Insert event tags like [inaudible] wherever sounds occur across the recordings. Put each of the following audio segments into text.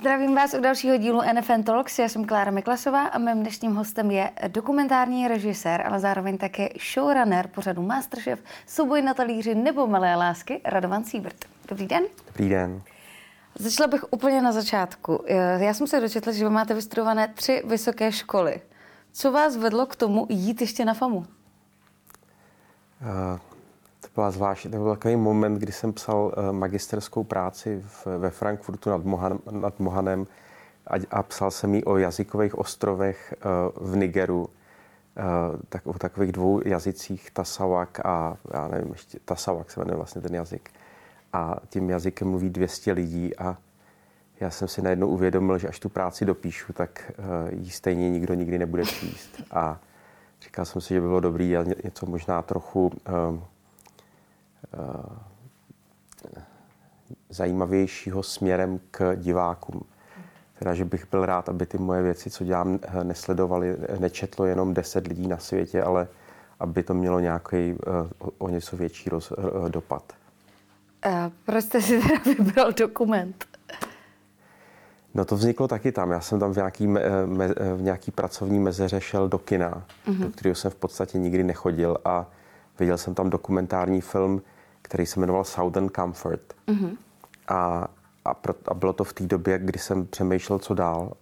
Zdravím vás u dalšího dílu NFN Talks. Já jsem Klára Miklasová a mým dnešním hostem je dokumentární režisér, ale zároveň také showrunner pořadu Masterchef, Souboj na talíři nebo Malé lásky, Radovan Siebert. Dobrý den. Dobrý den. Začala bych úplně na začátku. Já jsem se dočetla, že vy máte vystudované tři vysoké školy. Co vás vedlo k tomu jít ještě na FAMu? Uh, byla zvlášť, to byl takový moment, kdy jsem psal uh, magisterskou práci v, ve Frankfurtu nad, Mohan, nad Mohanem a, a psal jsem ji o jazykových ostrovech uh, v Nigeru, uh, tak, o takových dvou jazycích, Tasawak a já nevím, ještě Tasawak se jmenuje vlastně ten jazyk. A tím jazykem mluví 200 lidí a já jsem si najednou uvědomil, že až tu práci dopíšu, tak ji stejně nikdo nikdy nebude číst. A říkal jsem si, že by bylo dobré něco možná trochu uh, zajímavějšího směrem k divákům. Teda, že bych byl rád, aby ty moje věci, co dělám, nesledovali, nečetlo jenom 10 lidí na světě, ale aby to mělo nějaký uh, o něco větší roz, dopad. A proč jste si teda [laughs] vybral dokument? No to vzniklo taky tam. Já jsem tam v nějaký, me, v nějaký pracovní mezeře šel do kina, mm-hmm. do kterého jsem v podstatě nikdy nechodil a viděl jsem tam dokumentární film, který se jmenoval Southern Comfort. Mm-hmm. A, a, pro, a bylo to v té době, kdy jsem přemýšlel, co dál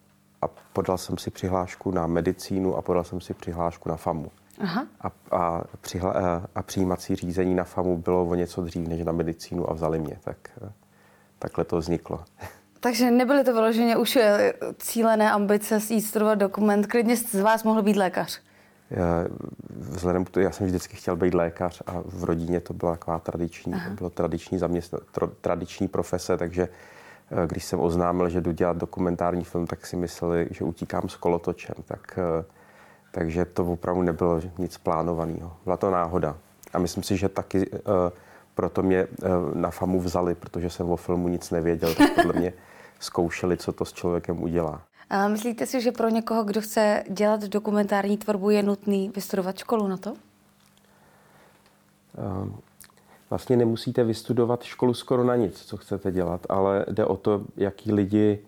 a podal jsem si přihlášku na medicínu a podal jsem si přihlášku na FAMu. Aha. A, a, přihla, a přijímací řízení na FAMu bylo o něco dřív než na medicínu a vzali mě. Tak, takhle to vzniklo. [laughs] Takže nebyly to vyloženě už eh, cílené ambice jít studovat dokument. Klidně z vás mohl být lékař. Já, vzhledem k tomu, já jsem vždycky chtěl být lékař a v rodině to byla taková tradiční, to bylo tradiční, zaměstna, tradiční profese, takže eh, když jsem oznámil, že jdu dělat dokumentární film, tak si mysleli, že utíkám s kolotočem. Tak, eh, takže to opravdu nebylo nic plánovaného. Byla to náhoda. A myslím si, že taky proto mě na FAMu vzali, protože jsem o filmu nic nevěděl. Tak podle mě [laughs] zkoušeli, co to s člověkem udělá. A myslíte si, že pro někoho, kdo chce dělat dokumentární tvorbu, je nutný vystudovat školu na to? Ehm, vlastně nemusíte vystudovat školu skoro na nic, co chcete dělat, ale jde o to, jaký lidi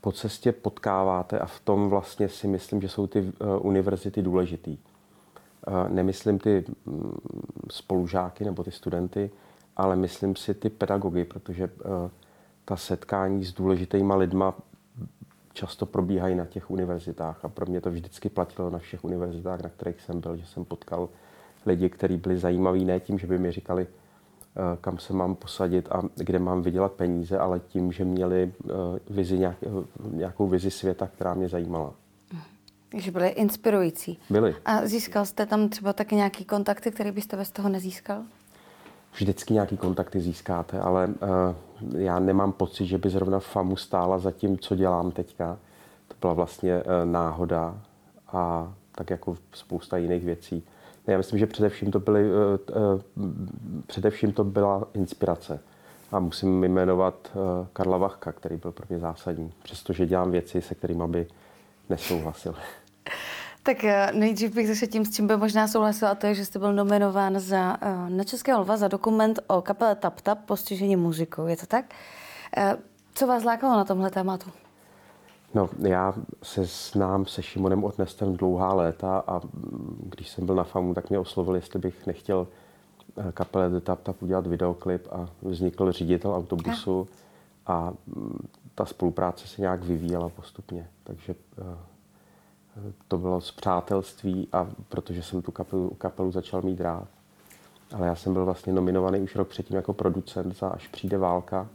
po cestě potkáváte a v tom vlastně si myslím, že jsou ty eh, univerzity důležitý. Eh, nemyslím ty mm, spolužáky nebo ty studenty, ale myslím si ty pedagogy, protože eh, ta setkání s důležitýma lidma často probíhají na těch univerzitách a pro mě to vždycky platilo na všech univerzitách, na kterých jsem byl, že jsem potkal lidi, kteří byli zajímaví ne tím, že by mi říkali, eh, kam se mám posadit a kde mám vydělat peníze, ale tím, že měli eh, vizi, nějak, eh, nějakou vizi světa, která mě zajímala. Takže byly inspirující. Byly. A získal jste tam třeba taky nějaký kontakty, které byste bez toho nezískal? vždycky nějaký kontakty získáte, ale já nemám pocit, že by zrovna FAMu stála za tím, co dělám teďka. To byla vlastně uh, náhoda a tak jako spousta jiných věcí. Já myslím, že především to, byly, uh, uh, především to byla inspirace. A musím jmenovat Karla Vachka, který byl pro mě zásadní, přestože dělám věci, se kterými by nesouhlasil. Tak eh, nejdřív bych zase tím, s čím by možná souhlasila, a to je, že jste byl nominován za, eh, na Českého lva za dokument o kapele Tap Tap postižení muzikou. Je to tak? Eh, co vás lákalo na tomhle tématu? No, já se znám se Šimonem Otnestem dlouhá léta a mm, když jsem byl na FAMu, tak mě oslovil, jestli bych nechtěl kapele The Tap Tap udělat videoklip a vznikl ředitel autobusu a mm, ta spolupráce se nějak vyvíjela postupně. Takže to bylo z přátelství a protože jsem tu kapelu, kapelu začal mít rád. Ale já jsem byl vlastně nominovaný už rok předtím jako producent za Až přijde válka,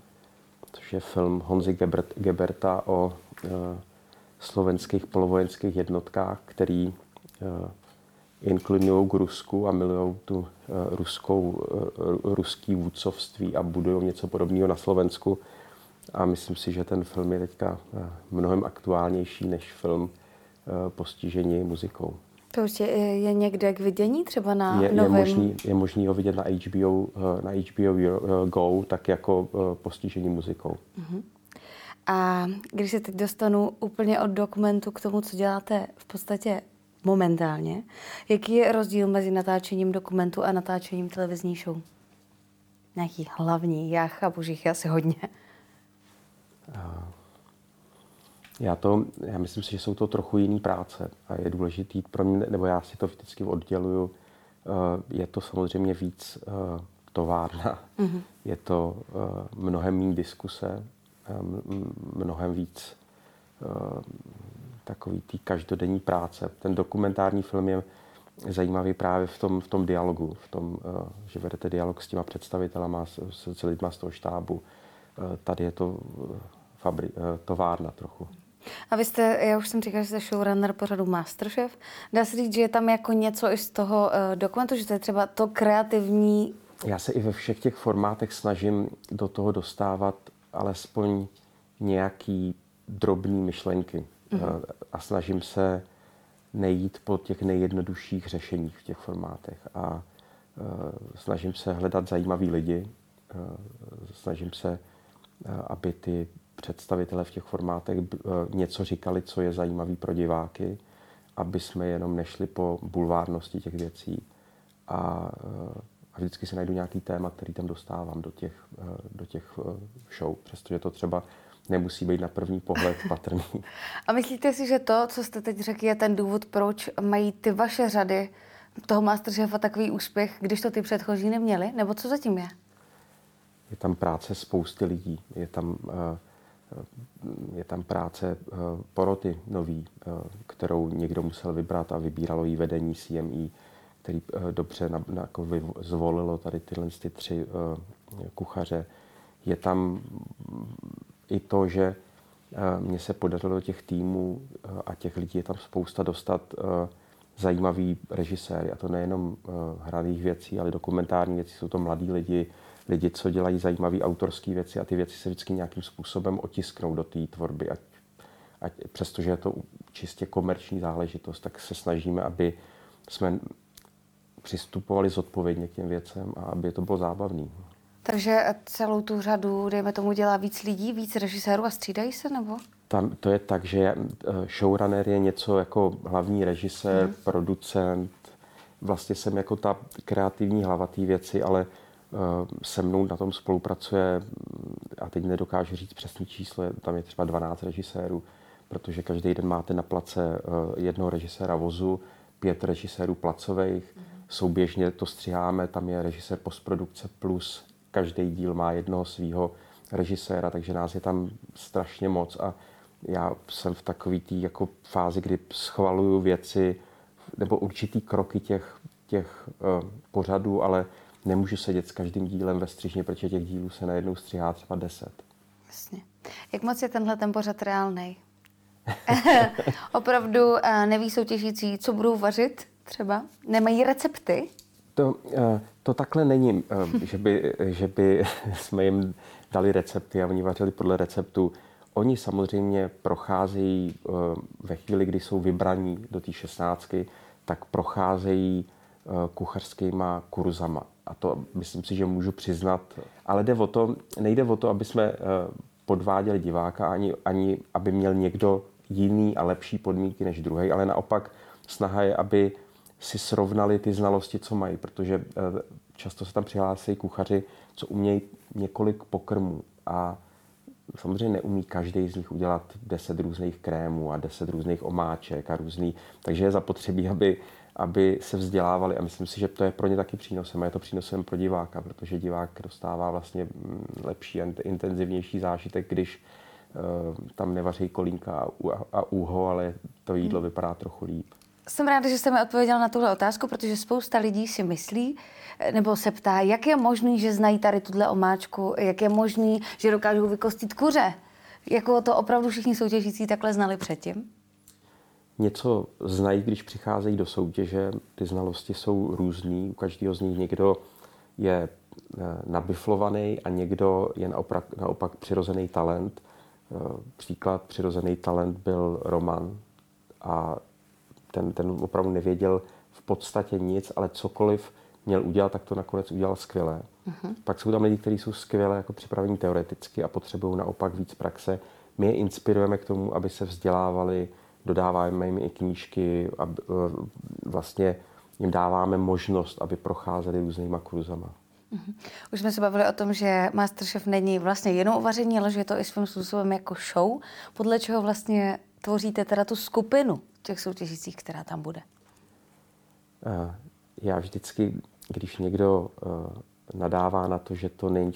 což je film Honzy Gebert, Geberta o e, slovenských polovojenských jednotkách, který e, inklinují k Rusku a milují tu e, ruskou, e, ruský vůdcovství a budují něco podobného na Slovensku. A myslím si, že ten film je teďka mnohem aktuálnější než film Eh, postižení muzikou. To už je, je někde k vidění třeba na je, novém... Je možný, je možný ho vidět na HBO, eh, na HBO eh, Go, tak jako postižení muzikou. Uh-huh. A když se teď dostanu úplně od dokumentu k tomu, co děláte v podstatě momentálně, jaký je rozdíl mezi natáčením dokumentu a natáčením televizní show? Nějaký hlavní, já chápu, že jich je asi hodně. Já, to, já myslím si, že jsou to trochu jiný práce a je důležitý pro mě, nebo já si to vždycky odděluju, je to samozřejmě víc továrna, mm-hmm. je to mnohem méně diskuse, mnohem víc takový tý každodenní práce. Ten dokumentární film je zajímavý právě v tom, v tom dialogu, v tom, eh, že vedete dialog s těma představitelama, s, s lidma z toho štábu. Eh, tady je to eh, fabri, továrna trochu. A vy jste, já už jsem říkal, že jste showrunner pořadu Masterchef. Dá se říct, že je tam jako něco i z toho dokumentu, že to je třeba to kreativní... Já se i ve všech těch formátech snažím do toho dostávat alespoň nějaký drobný myšlenky. Mm-hmm. A snažím se nejít po těch nejjednodušších řešeních v těch formátech. A e, snažím se hledat zajímavý lidi, e, snažím se, e, aby ty představitele v těch formátech něco říkali, co je zajímavý pro diváky, aby jsme jenom nešli po bulvárnosti těch věcí. A, a vždycky si najdu nějaký téma, který tam dostávám do těch, do těch show, přestože to třeba nemusí být na první pohled [laughs] patrný. A myslíte si, že to, co jste teď řekl, je ten důvod, proč mají ty vaše řady toho Masterchefa takový úspěch, když to ty předchozí neměli? Nebo co zatím je? Je tam práce spousty lidí. Je tam, eh, je tam práce eh, poroty nový, eh, kterou někdo musel vybrat a vybíralo jí vedení CME, který dobře na, na, jako zvolilo tady tyhle ty tři kuchaře. Je tam i to, že eh, mně se podařilo do těch týmů eh, a těch lidí je tam spousta dostat eh, zajímavý režiséry. A to nejenom hraných věcí, ale dokumentární věci. Jsou to mladí lidi, lidi, co dělají zajímavé autorské věci a ty věci se vždycky nějakým způsobem otisknou do té tvorby. Ať, ať, přestože je to čistě komerční záležitost, tak se snažíme, aby jsme přistupovali zodpovědně k těm věcem a aby to bylo zábavné. Takže celou tu řadu, dejme tomu, dělá víc lidí, víc režisérů a střídají se, nebo? Tam to je tak, že eh, showrunner je něco jako hlavní režisér, hmm. producent. Vlastně jsem jako ta kreativní hlava té věci, ale uh, se mnou na tom spolupracuje, a teď nedokážu říct přesný číslo, tam je třeba 12 režisérů, protože každý den máte na place uh, jednoho režiséra vozu, pět režisérů placových, hmm. souběžně to stříháme, tam je režisér postprodukce plus každý díl má jednoho svého režiséra, takže nás je tam strašně moc a já jsem v takové té jako fázi, kdy schvaluju věci nebo určitý kroky těch, těch uh, pořadů, ale nemůžu sedět s každým dílem ve střižně, protože těch dílů se najednou stříhá třeba deset. Jasně. Jak moc je tenhle ten pořad reálný? [laughs] Opravdu uh, neví soutěžící, co budou vařit třeba? Nemají recepty? To, uh, to takhle není, eh, [laughs] že by, že by [laughs] jsme jim dali recepty a oni vařili podle receptu. Oni samozřejmě procházejí eh, ve chvíli, kdy jsou vybraní do té šestnáctky, tak procházejí eh, kuchařskýma kurzama. A to myslím si, že můžu přiznat. Ale jde o to, nejde o to, aby jsme podváděli diváka, ani, ani aby měl někdo jiný a lepší podmínky než druhý, ale naopak snaha je, aby si srovnali ty znalosti, co mají, protože eh, často se tam přihlásí kuchaři, co umějí několik pokrmů a samozřejmě neumí každý z nich udělat deset různých krémů a deset různých omáček a různý, takže je zapotřebí, aby, aby se vzdělávali a myslím si, že to je pro ně taky přínosem a je to přínosem pro diváka, protože divák dostává vlastně mm, lepší a intenzivnější zážitek, když uh, tam nevaří kolínka a, úho, ale to jídlo hmm. vypadá trochu líp. Jsem ráda, že jste mi odpověděl na tuhle otázku, protože spousta lidí si myslí, nebo se ptá, jak je možný, že znají tady tuhle omáčku, jak je možný, že dokážou vykostit kuře. Jako to opravdu všichni soutěžící takhle znali předtím? Něco znají, když přicházejí do soutěže. Ty znalosti jsou různý. U každého z nich někdo je eh, nabiflovaný a někdo je naopak, naopak přirozený talent. Eh, příklad přirozený talent byl Roman a ten, ten opravdu nevěděl v podstatě nic, ale cokoliv měl udělat, tak to nakonec udělal skvěle. Uh-huh. Pak jsou tam lidi, kteří jsou skvěle jako připravení teoreticky a potřebují naopak víc praxe. My je inspirujeme k tomu, aby se vzdělávali, dodáváme jim i knížky a e, vlastně jim dáváme možnost, aby procházeli různýma kurzama. Uh-huh. Už jsme se bavili o tom, že Masterchef není vlastně jenom o vaření, ale že je to i svým způsobem jako show. Podle čeho vlastně tvoříte teda tu skupinu těch soutěžících, která tam bude? Uh, já vždycky, když někdo uh, nadává na to, že to, není,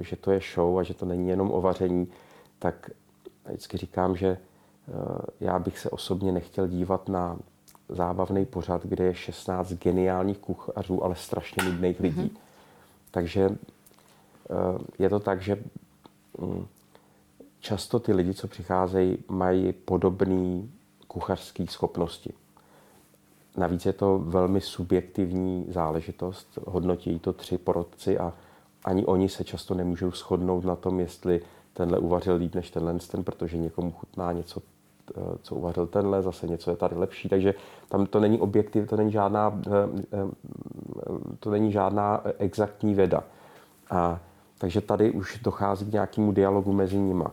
že to je show a že to není jenom o vaření, tak vždycky říkám, že já bych se osobně nechtěl dívat na zábavný pořad, kde je 16 geniálních kuchařů, ale strašně nudných lidí. Mm-hmm. Takže je to tak, že mm, často ty lidi, co přicházejí, mají podobné kuchařské schopnosti. Navíc je to velmi subjektivní záležitost. Hodnotí to tři porodci a ani oni se často nemůžou shodnout na tom, jestli tenhle uvařil líp než tenhle, ten, protože někomu chutná něco, eh, co uvařil tenhle, zase něco je tady lepší. Takže tam to není objektiv, to není žádná, eh, eh, to není žádná exaktní věda. A, takže tady už dochází k nějakému dialogu mezi nima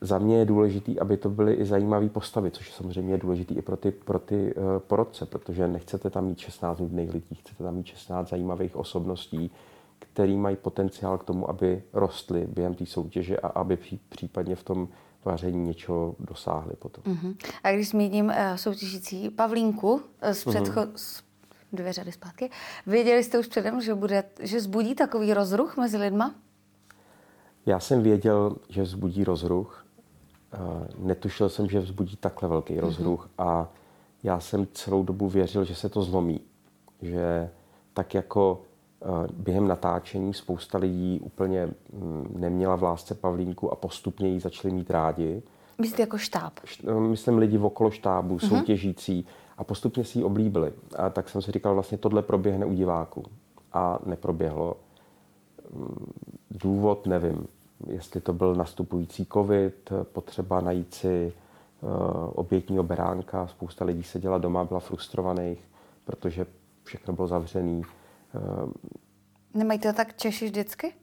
za mě je důležité, aby to byly i zajímavé postavy, což samozřejmě je důležité i pro ty, pro ty porodce, protože nechcete tam mít 16 nudných lidí, chcete tam mít 16 zajímavých osobností, který mají potenciál k tomu, aby rostly během té soutěže a aby pří, případně v tom vaření něčeho dosáhli potom. Uh-huh. A když zmíním uh, soutěžící Pavlínku uh, z předcho- uh-huh. dvě řady zpátky, věděli jste už předem, že, bude, že zbudí takový rozruch mezi lidma? Já jsem věděl, že vzbudí rozruch. Eh, netušil jsem, že vzbudí takhle velký mhm. rozruch mm-hmm. a já jsem celou dobu věřil, že se to zlomí. Že tak jako eh, během natáčení spousta lidí úplně mm, neměla v lásce Pavlínku a postupně ji začali mít rádi. Myslíte jako štáb? Eh, myslím lidi v okolo štábu, mm-hmm. soutěžící a postupně si ji oblíbili. A tak jsem si říkal, vlastně tohle proběhne u diváků. A neproběhlo. Mm, důvod nevím jestli to byl nastupující covid, potřeba najít si uh, obětního beránka. Spousta lidí seděla doma, byla frustrovaných, protože všechno bylo zavřený. Uh, Nemají to tak Češi vždycky?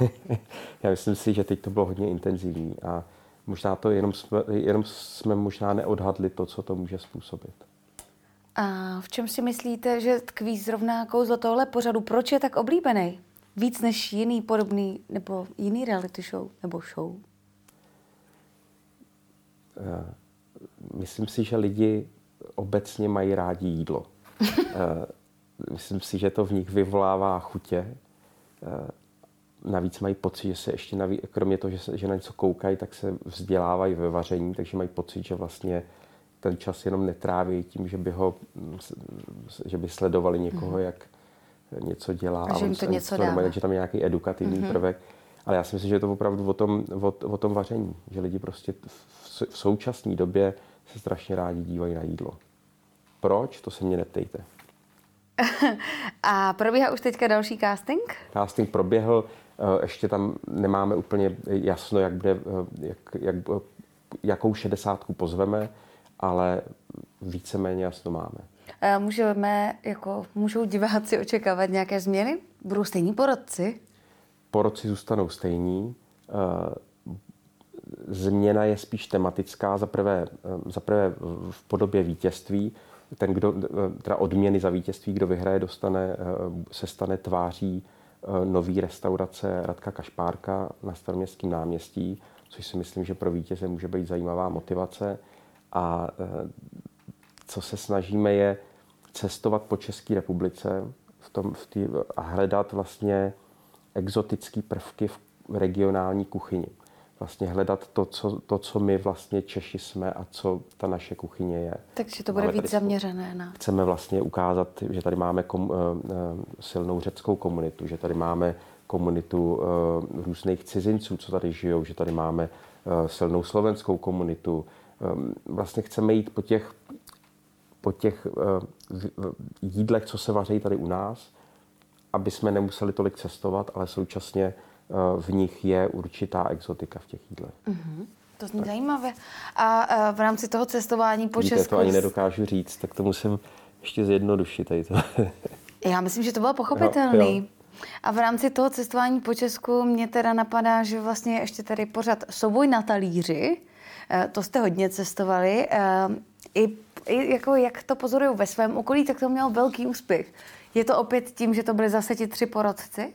[laughs] Já myslím si, že teď to bylo hodně intenzivní a možná to jenom jsme, jenom jsme možná neodhadli to, co to může způsobit. A v čem si myslíte, že tkví zrovna kouzlo tohle pořadu? Proč je tak oblíbený? Víc než jiný podobný nebo jiný reality show nebo show? Eh, myslím si, že lidi obecně mají rádi jídlo. [laughs] Myslím si, že to v nich vyvolává chutě. Eh, navíc mají pocit, že se ještě navíc, kromě toho, že, se, že na něco koukají, tak se vzdělávají ve vaření, takže mají pocit, že vlastně ten čas jenom netráví tím, že by ho, že by sledovali někoho, mm. jak něco dělá. A že jim to něco dá. Takže tam je nějaký edukativní mm-hmm. prvek. Ale já si myslím, že je to opravdu o tom, o, o tom vaření. Že lidi prostě v, v současné době se strašně rádi dívají na jídlo. Proč? To se mě neptejte. [laughs] A probíhá už teďka další casting? Casting proběhl, eh, ještě tam nemáme úplně jasno, jak bude, eh, jak, jak, jakou šedesátku pozveme, ale víceméně jasno máme. Eh, můžeme, jako, můžou diváci očekávat nějaké změny? Budou stejní porodci? Porodci zůstanou stejní. Eh, změna je spíš tematická, zaprvé, eh, zaprvé v podobě vítězství. Ten, kdo, teda odměny za vítězství, kdo vyhraje, dostane, se stane tváří nový restaurace Radka Kašpárka na staroměstském náměstí, což si myslím, že pro vítěze může být zajímavá motivace. A co se snažíme je cestovat po České republice v tom, v tý, a hledat vlastně exotické prvky v regionální kuchyni. Vlastně hledat to co, to, co my vlastně Češi jsme a co ta naše kuchyně je. Takže to bude Máme víc zaměřené na... Chceme vlastně ukázat, že tady máme kom, uh, silnou řeckou komunitu, že tady máme komunitu uh, různých cizinců, co tady žijou, že tady máme uh, silnou slovenskou komunitu. Um, vlastně chceme jít po těch po těch uh, jídlech, co se vaří tady u nás, aby jsme nemuseli tolik cestovat, ale současně uh, v nich je určitá exotika v těch jídlech. Mm-hmm. To zní tak. zajímavé. A v rámci toho cestování po Víte, Česku... to ani nedokážu říct, tak to musím ještě zjednodušit. Tady to. [laughs] Já myslím, že to bylo pochopitelný. Jo, jo. A v rámci toho cestování po Česku mě teda napadá, že vlastně ještě tady pořád souboj na talíři. To jste hodně cestovali. I, i jako jak to pozoruju ve svém okolí, tak to mělo velký úspěch. Je to opět tím, že to byly zase ti tři porodci?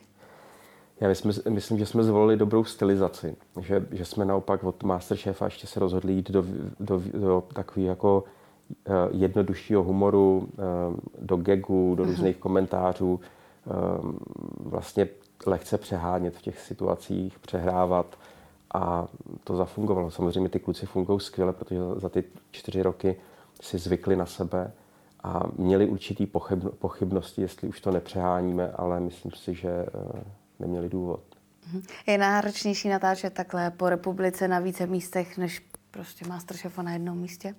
Já myslím, myslím, že jsme zvolili dobrou stylizaci, že, že jsme naopak od Masterchefa ještě se rozhodli jít do, do, do takového jako uh, jednoduššího humoru, uh, do gagu, do mhm. různých komentářů, uh, vlastně lehce přehánět v těch situacích, přehrávat a to zafungovalo. Samozřejmě ty kluci fungují skvěle, protože za ty čtyři roky si zvykli na sebe a měli určitý pochybnosti, jestli už to nepřeháníme, ale myslím si, že neměli důvod. Mhm. Je náročnější natáčet takhle po republice na více místech, než prostě Masterchefa na jednom místě?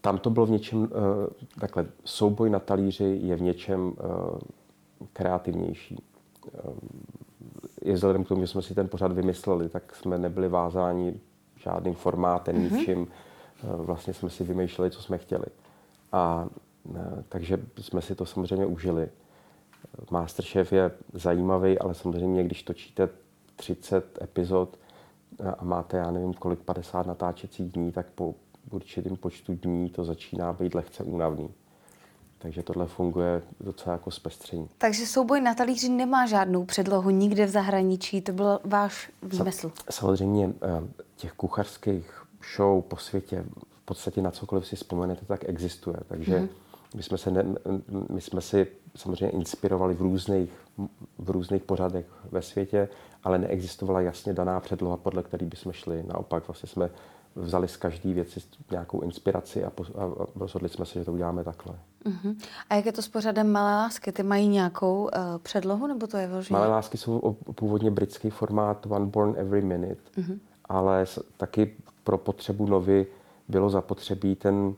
Tam to bylo v něčem, eh, takhle, souboj na talíři je v něčem eh, kreativnější. Eh, je vzhledem k tomu, že jsme si ten pořad vymysleli, tak jsme nebyli vázáni žádným formátem, mm-hmm. ničím. Vlastně jsme si vymýšleli, co jsme chtěli. A takže jsme si to samozřejmě užili. Masterchef je zajímavý, ale samozřejmě, když točíte 30 epizod a máte, já nevím, kolik, 50 natáčecích dní, tak po určitým počtu dní to začíná být lehce únavný. Takže tohle funguje docela jako zpestření. Takže souboj na talíři nemá žádnou předlohu nikde v zahraničí, to byl váš výmysl? Samozřejmě eh, těch kuchařských show po světě, v podstatě na cokoliv si vzpomenete, tak existuje. Takže mm-hmm my jsme, se ne, my jsme si samozřejmě inspirovali v různých, v různých pořadech ve světě, ale neexistovala jasně daná předloha, podle které bychom šli. Naopak vlastně jsme vzali z každé věci nějakou inspiraci a, po, a rozhodli jsme se, že to uděláme takhle. Uh-huh. A jak je to s pořadem Malé lásky? Ty mají nějakou uh, předlohu, nebo to je vložené? Malé lásky jsou původně britský formát One Born Every Minute, uh-huh. ale taky pro potřebu novy bylo zapotřebí ten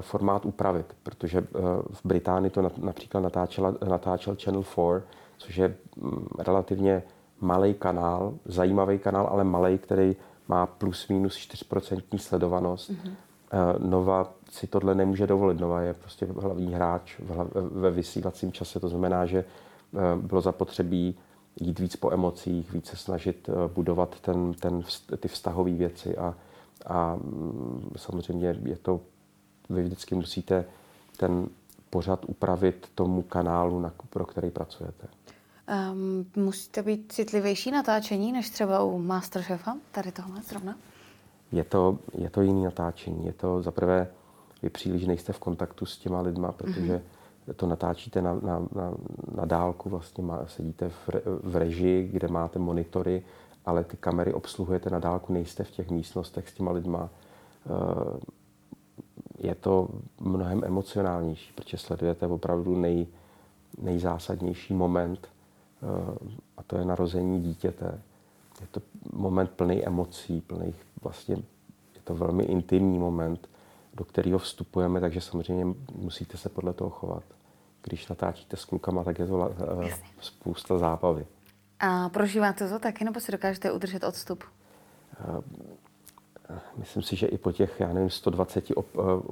formát upravit, protože eh, v Británii to například natáčel, natáčel Channel 4, což je mm, relativně malý kanál, zajímavý kanál, ale malý, který má plus minus 4% sledovanost. Mm-hmm. Nova si tohle nemůže dovolit. Nova je prostě hlavní hráč ve vysílacím čase. To znamená, že bylo zapotřebí jít víc po emocích, více snažit budovat ten, ten, ty vztahové věci a, a mm, samozřejmě je to vy vždycky musíte ten pořad upravit tomu kanálu, na, pro který pracujete. Um, musíte být citlivější natáčení než třeba u Masterchefa, tady tohle zrovna? Je to, je to jiný natáčení. Je to zaprvé, vy příliš nejste v kontaktu s těma lidma, protože mm-hmm. to natáčíte na, na, na, na dálku, vlastně má, sedíte v, v režii, kde máte monitory, ale ty kamery obsluhujete na dálku, nejste v těch místnostech s těma lidma. Uh, je to mnohem emocionálnější, protože sledujete opravdu nej, nejzásadnější moment eh, a to je narození dítěte. Je to moment plný emocí, plný vlastně, je to velmi intimní moment, do kterého vstupujeme, takže samozřejmě musíte se podle toho chovat. Když natáčíte s klukama, tak je to uh, spousta zábavy. A prožíváte to taky, nebo si dokážete udržet odstup? Uh, myslím si, že i po těch, já nevím, 120 eh,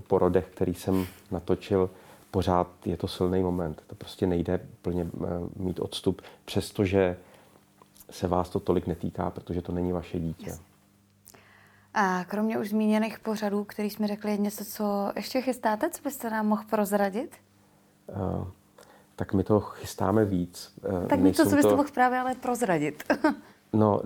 porodech, který jsem natočil, pořád je to silný moment. To prostě nejde plně eh, mít odstup, přestože se vás to tolik netýká, protože to není vaše dítě. A kromě už zmíněných pořadů, který jsme řekli, je něco, co ještě chystáte, co byste nám mohl prozradit? Uh, tak my to chystáme víc. Tak něco, co byste to... mohl právě ale prozradit. [laughs] No,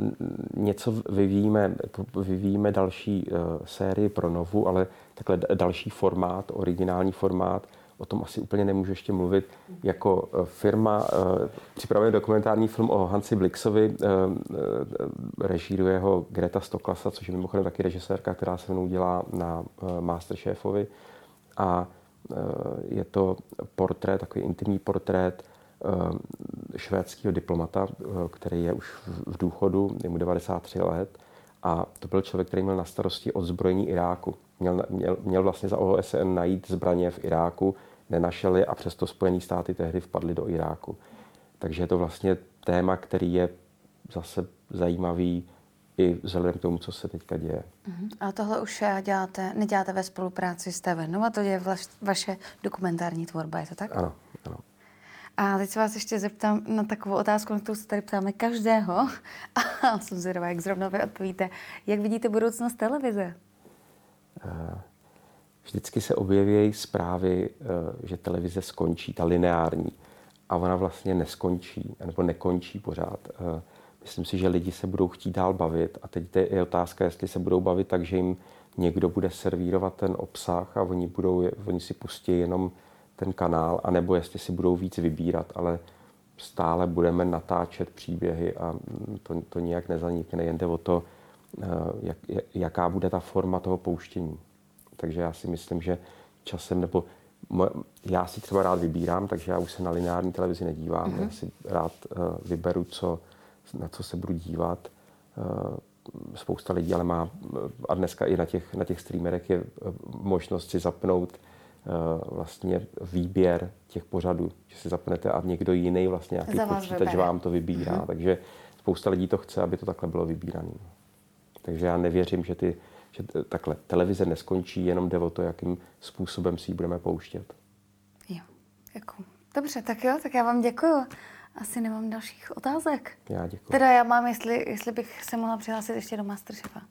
něco vyvíjíme, vyvíjíme další uh, sérii pro Novu, ale takhle další formát, originální formát, o tom asi úplně nemůžu ještě mluvit. Jako uh, firma uh, připravuje dokumentární film o Hansi Blixovi, uh, uh, režíruje ho Greta Stoklasa, což je mimochodem taky režisérka, která se mnou dělá na uh, Masterchefovi. A uh, je to portrét, takový intimní portrét Eh, švédského diplomata, eh, který je už v důchodu, je mu 93 let, a to byl člověk, který měl na starosti odzbrojení Iráku. Měl, měl, měl vlastně za OSN najít zbraně v Iráku, nenašel je a přesto Spojené státy tehdy vpadly do Iráku. Takže je to vlastně téma, který je zase zajímavý i vzhledem k tomu, co se teďka děje. Uh-huh. A tohle už eh, děláte, neděláte ve spolupráci s TV Nova, to je vaše dokumentární tvorba, je to tak? Ano, ano. A teď se vás ještě zeptám na takovou otázku, na kterou se tady ptáme každého. [laughs] A jsem zvědavá, jak zrovna vy odpovíte. Jak vidíte budoucnost televize? Uh, vždycky se objeví zprávy, eh, že televize skončí, ta lineární, a ona vlastně neskončí, nebo nekončí pořád. Eh, myslím si, že lidi se budou chtít dál bavit a teď je otázka, jestli se budou bavit tak, že jim někdo bude servírovat ten obsah a oni, budou, oni si pustí jenom ten kanál, anebo jestli si budou víc vybírat, ale stále budeme natáčet příběhy a to, to nijak nezanikne, jen jde o to, eh, jak, jaká bude ta forma toho pouštění. Takže já si myslím, že časem, nebo já si třeba rád vybírám, takže já už se na lineární televizi nedívám. Mm-hmm. Já si rád uh, vyberu, co, na co se budu dívat. Uh, spousta lidí ale má, a dneska i na těch, na těch streamerech je možnost si zapnout vlastně výběr těch pořadů, že si zapnete a někdo jiný vlastně nějaký počítač vám to vybírá. Mm-hmm. Takže spousta lidí to chce, aby to takhle bylo vybírané. Takže já nevěřím, že ty že takhle televize neskončí, jenom jde o to, jakým způsobem si ji budeme pouštět. Jo, jako, dobře, tak jo, tak já vám děkuju. Asi nemám dalších otázek. Já děkuji. Teda já mám, jestli, jestli bych se mohla přihlásit ještě do Masterchefa.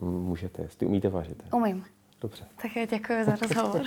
Můžete, jestli umíte vařit. Umím. Dobře. Tak já děkuji za [laughs] rozhovor.